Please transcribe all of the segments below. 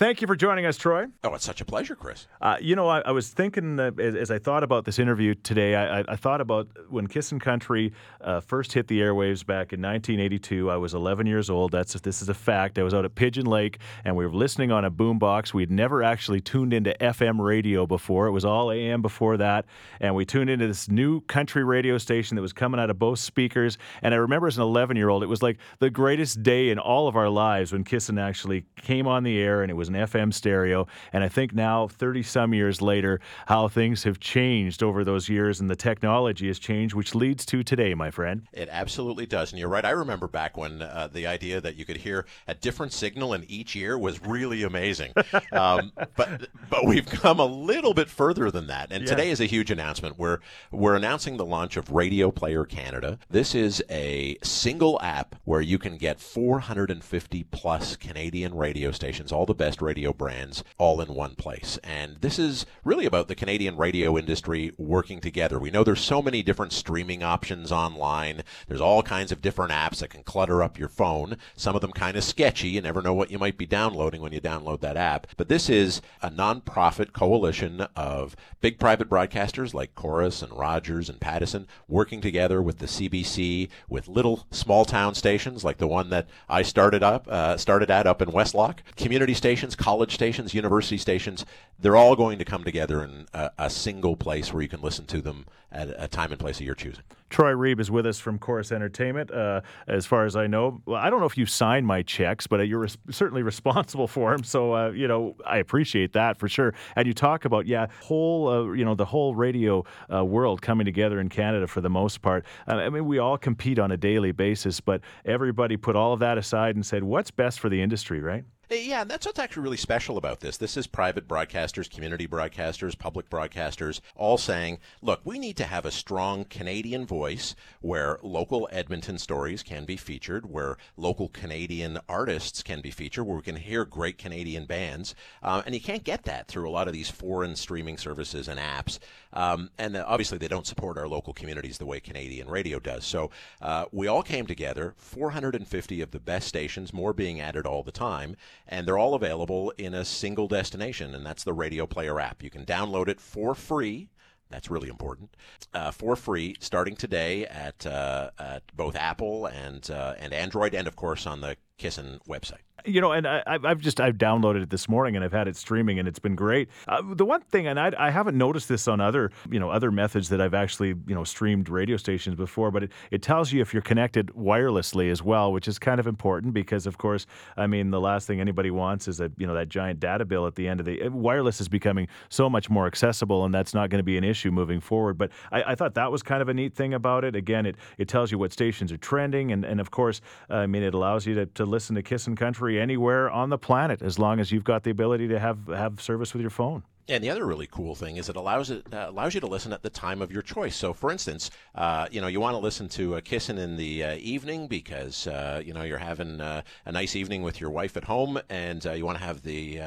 Thank you for joining us, Troy. Oh, it's such a pleasure, Chris. Uh, you know, I, I was thinking uh, as, as, I thought about this interview today, I, I, I thought about when Kissin' Country uh, first hit the airwaves back in 1982. I was 11 years old. That's this is a fact. I was out at Pigeon Lake and we were listening on a boombox. We'd never actually tuned into FM radio before. It was all AM before that, and we tuned into this new country radio station that was coming out of both speakers. And I remember as an 11 year old, it was like the greatest day in all of our lives when Kissin' actually came on the air and it was an FM stereo. And I think now, 30 some years later, how things have changed over those years and the technology has changed, which leads to today, my friend. It absolutely does. And you're right. I remember back when uh, the idea that you could hear a different signal in each ear was really amazing. um, but but we've come a little bit further than that. And yeah. today is a huge announcement. We're, we're announcing the launch of Radio Player Canada. This is a single app where you can get 450 plus Canadian radio stations, all the best radio brands all in one place. And this is really about the Canadian radio industry working together. We know there's so many different streaming options online. There's all kinds of different apps that can clutter up your phone. Some of them kind of sketchy. You never know what you might be downloading when you download that app. But this is a non-profit coalition of big private broadcasters like Corus and Rogers and Pattison working together with the CBC, with little small town stations like the one that I started up uh, started at up in Westlock, community stations, college college stations, university stations, they're all going to come together in a, a, single place where you can listen to them at a time and place of your choosing. Troy Reeb is with us from Corus Entertainment. Uh, as far as I know, well, I don't know if you signed my checks, but you're res- certainly responsible for them. So uh, you know, I appreciate that for sure. And you talk about yeah, whole uh, you know the whole radio uh, world coming together in Canada for the most part. Uh, I mean, we all compete on a daily basis, but everybody put all of that aside and said, what's best for the industry, right? Yeah, that's what's actually really special about this. This is private broadcasters, community broadcasters, public broadcasters, all saying, look, we need to have a strong Canadian voice where local Edmonton stories can be featured, where local Canadian artists can be featured, where we can hear great Canadian bands. Uh, and you can't get that through a lot of these foreign streaming services and apps. Um, and obviously, they don't support our local communities the way Canadian radio does. So uh, we all came together, 450 of the best stations, more being added all the time and they're all available in a single destination, and that's the Radio Player app. You can download it for free. That's really important. Uh, for free, starting today at uh, at both Apple and uh, and Android, and of course on the Kissin' website. You know, and I, have just I've downloaded it this morning and I've had it streaming and it's been great. Uh, the one thing, and I, I, haven't noticed this on other you know other methods that I've actually you know streamed radio stations before, but it, it tells you if you're connected wirelessly as well, which is kind of important because of course, I mean the last thing anybody wants is a you know that giant data bill at the end of the wireless is becoming so much more accessible and that's not going to be an issue moving forward. But I, I, thought that was kind of a neat thing about it. Again, it it tells you what stations are trending and and of course, I mean it allows you to, to listen to Kissin' Country anywhere on the planet as long as you've got the ability to have have service with your phone. And the other really cool thing is it allows it uh, allows you to listen at the time of your choice. So, for instance, uh, you know you want to listen to a Kissin' in the uh, evening because uh, you know you're having uh, a nice evening with your wife at home, and uh, you want to have the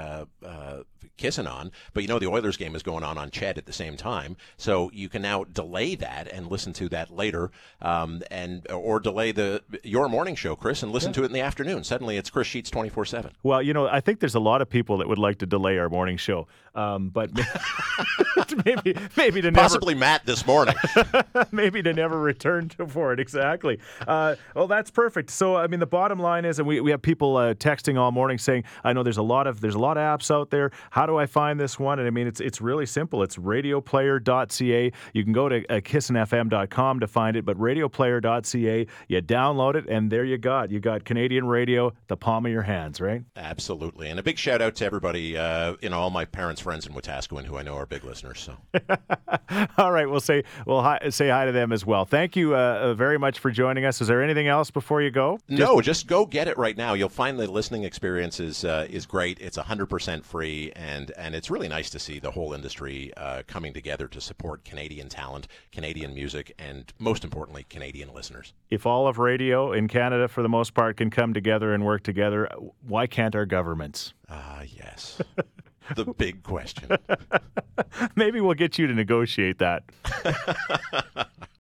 Kissin' on, but you know the Oilers game is going on on CHED at the same time, so you can now delay that and listen to that later, um, and or delay the your morning show, Chris, and listen yeah. to it in the afternoon. Suddenly, it's Chris Sheets twenty four seven. Well, you know, I think there's a lot of people that would like to delay our morning show. Um, but maybe maybe to possibly never, Matt this morning, maybe to never return to for it exactly. Uh, well, that's perfect. So I mean, the bottom line is, and we, we have people uh, texting all morning saying, I know there's a lot of there's a lot of apps out there. How do I find this one? And I mean, it's it's really simple. It's radioplayer.ca. You can go to uh, kissinfm.com to find it, but radioplayer.ca. You download it, and there you got you got Canadian radio, the palm of your hands, right? Absolutely, and a big shout out to everybody. Uh, you know, all my parents friends in Wetaskiwin who I know are big listeners. So, all right, we'll say we'll hi, say hi to them as well. Thank you uh, uh, very much for joining us. Is there anything else before you go? Just... No, just go get it right now. You'll find the listening experience is uh, is great. It's hundred percent free, and and it's really nice to see the whole industry uh, coming together to support Canadian talent, Canadian music, and most importantly, Canadian listeners. If all of radio in Canada, for the most part, can come together and work together, why can't our governments? Ah, yes. the big question. Maybe we'll get you to negotiate that.